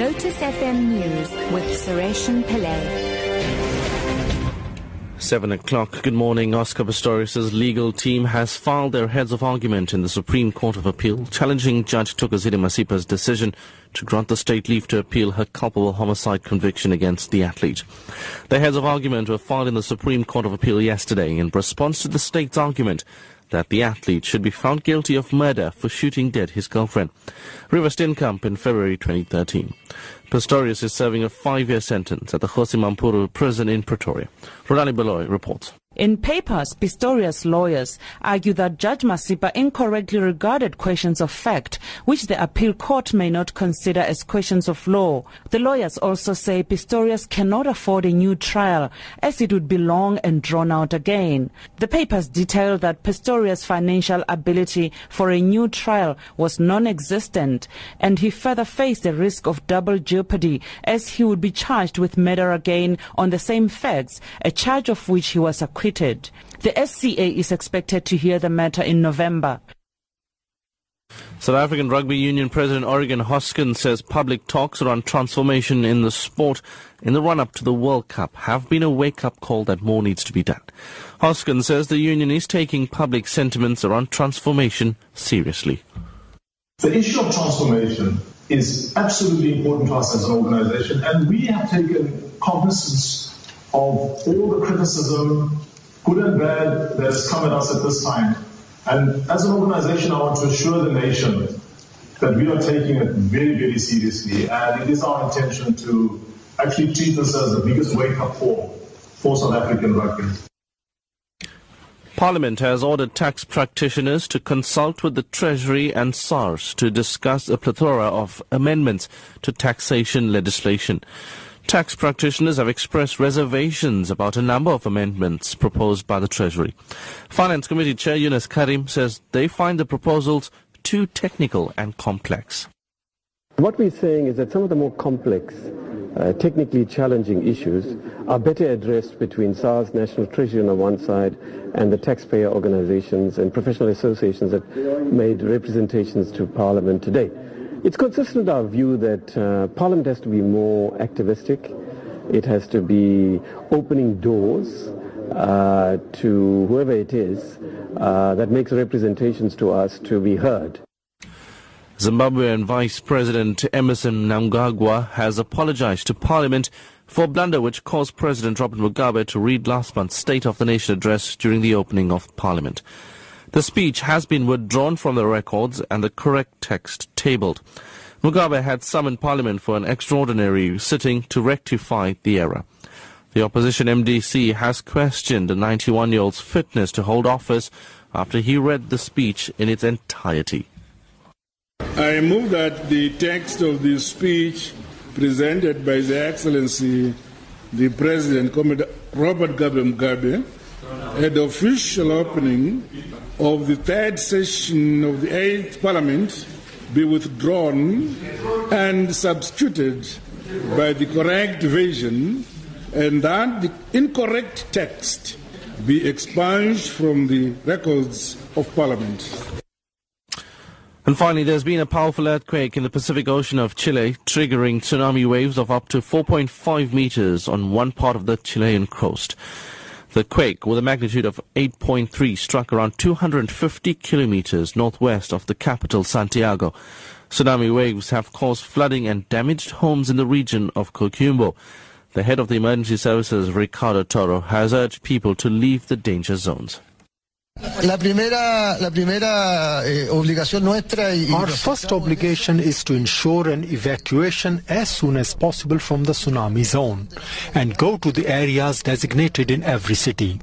Lotus FM News with Sureshan Pillay. Seven o'clock. Good morning. Oscar Pistorius' legal team has filed their heads of argument in the Supreme Court of Appeal, challenging Judge Thokozile Masipa's decision to grant the state leave to appeal her culpable homicide conviction against the athlete. The heads of argument were filed in the Supreme Court of Appeal yesterday in response to the state's argument that the athlete should be found guilty of murder for shooting dead his girlfriend. Reeva Steenkamp in February 2013. Pistorius is serving a five-year sentence at the Mampuru prison in Pretoria. Rodani Beloy reports. In papers, Pistorius lawyers argue that Judge Masipa incorrectly regarded questions of fact, which the appeal court may not consider as questions of law. The lawyers also say Pistorius cannot afford a new trial, as it would be long and drawn out again. The papers detail that Pistorius' financial ability for a new trial was non-existent, and he further faced the risk of double jeopardy, as he would be charged with murder again on the same facts, a charge of which he was acquitted acquitted. The SCA is expected to hear the matter in November. South African Rugby Union President Oregan Hoskin says public talks around transformation in the sport in the run-up to the World Cup have been a wake-up call that more needs to be done. Hoskin says the union is taking public sentiments around transformation seriously. The issue of transformation is absolutely important to us as an organization, and we have taken cognizance of all the criticism good and bad, that's come at us at this time. And as an organization, I want to assure the nation that we are taking it very, very seriously. And it is our intention to actually treat this as the biggest wake up call for South African rugby. Parliament has ordered tax practitioners to consult with the Treasury and SARS to discuss a plethora of amendments to taxation legislation. Tax practitioners have expressed reservations about a number of amendments proposed by the Treasury. Finance Committee Chair Yunus Carrim says they find the proposals too technical and complex. What we're saying is that some of the more complex, uh, technically challenging issues are better addressed between SARS, National Treasury on the one side, and the taxpayer organizations and professional associations that made representations to Parliament today. It's consistent with our view that uh, Parliament has to be more activistic. It has to be opening doors uh, to whoever it is uh, that makes representations to us to be heard. Zimbabwean Vice President Emmerson Mnangagwa has apologized to Parliament for a blunder which caused President Robert Mugabe to read last month's State of the Nation address during the opening of Parliament. The speech has been withdrawn from the records and the correct text tabled. Mugabe had summoned Parliament for an extraordinary sitting to rectify the error. The opposition MDC has questioned the 91-year-old's fitness to hold office after he read the speech in its entirety. I move that the text of the speech presented by His Excellency the President, Robert Mugabe, at the official opening of the third session of the Eighth Parliament be withdrawn and substituted by the correct version, and that the incorrect text be expunged from the records of Parliament. And finally, there's been a powerful earthquake in the Pacific Ocean of Chile, triggering tsunami waves of up to 4.5 meters on one part of the Chilean coast. The quake, with a magnitude of 8.3, struck around 250 kilometers northwest of the capital, Santiago. Tsunami waves have caused flooding and damaged homes in the region of Coquimbo. The head of the emergency services, Ricardo Toro, has urged people to leave the danger zones. La primera, la primera, eh, obligación nuestra y, Our first obligation is to ensure an evacuation as soon as possible from the tsunami zone and go to the areas designated in every city.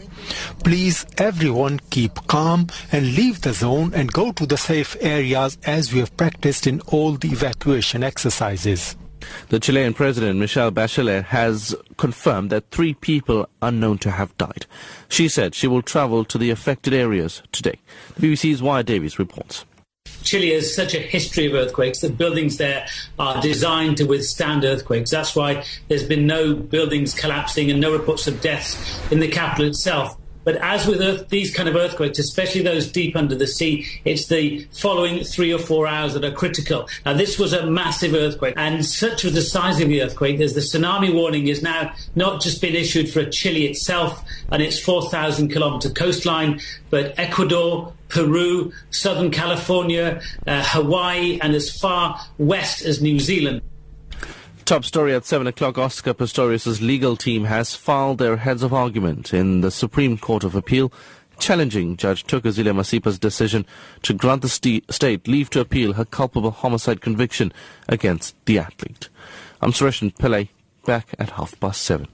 Please, everyone, keep calm and leave the zone and go to the safe areas as we have practiced in all the evacuation exercises. The Chilean President, Michelle Bachelet, has confirmed that three people are known to have died. She said she will travel to the affected areas today. The BBC's Wyre Davies reports. Chile has such a history of earthquakes. The buildings there are designed to withstand earthquakes. That's why there's been no buildings collapsing and no reports of deaths in the capital itself. But as with earth, these kind of earthquakes, especially those deep under the sea, it's the following three or four hours that are critical. Now, this was a massive earthquake, and such was the size of the earthquake, as the tsunami warning is now not just been issued for Chile itself and its 4,000 kilometre coastline, but Ecuador, Peru, Southern California, uh, Hawaii, and as far west as New Zealand. Top story at 7 o'clock. Oscar Pistorius' legal team has filed their heads of argument in the Supreme Court of Appeal, challenging Judge Thokozile Masipa's decision to grant the st- state leave to appeal her culpable homicide conviction against the athlete. I'm Suresh Pillay, back at half past seven.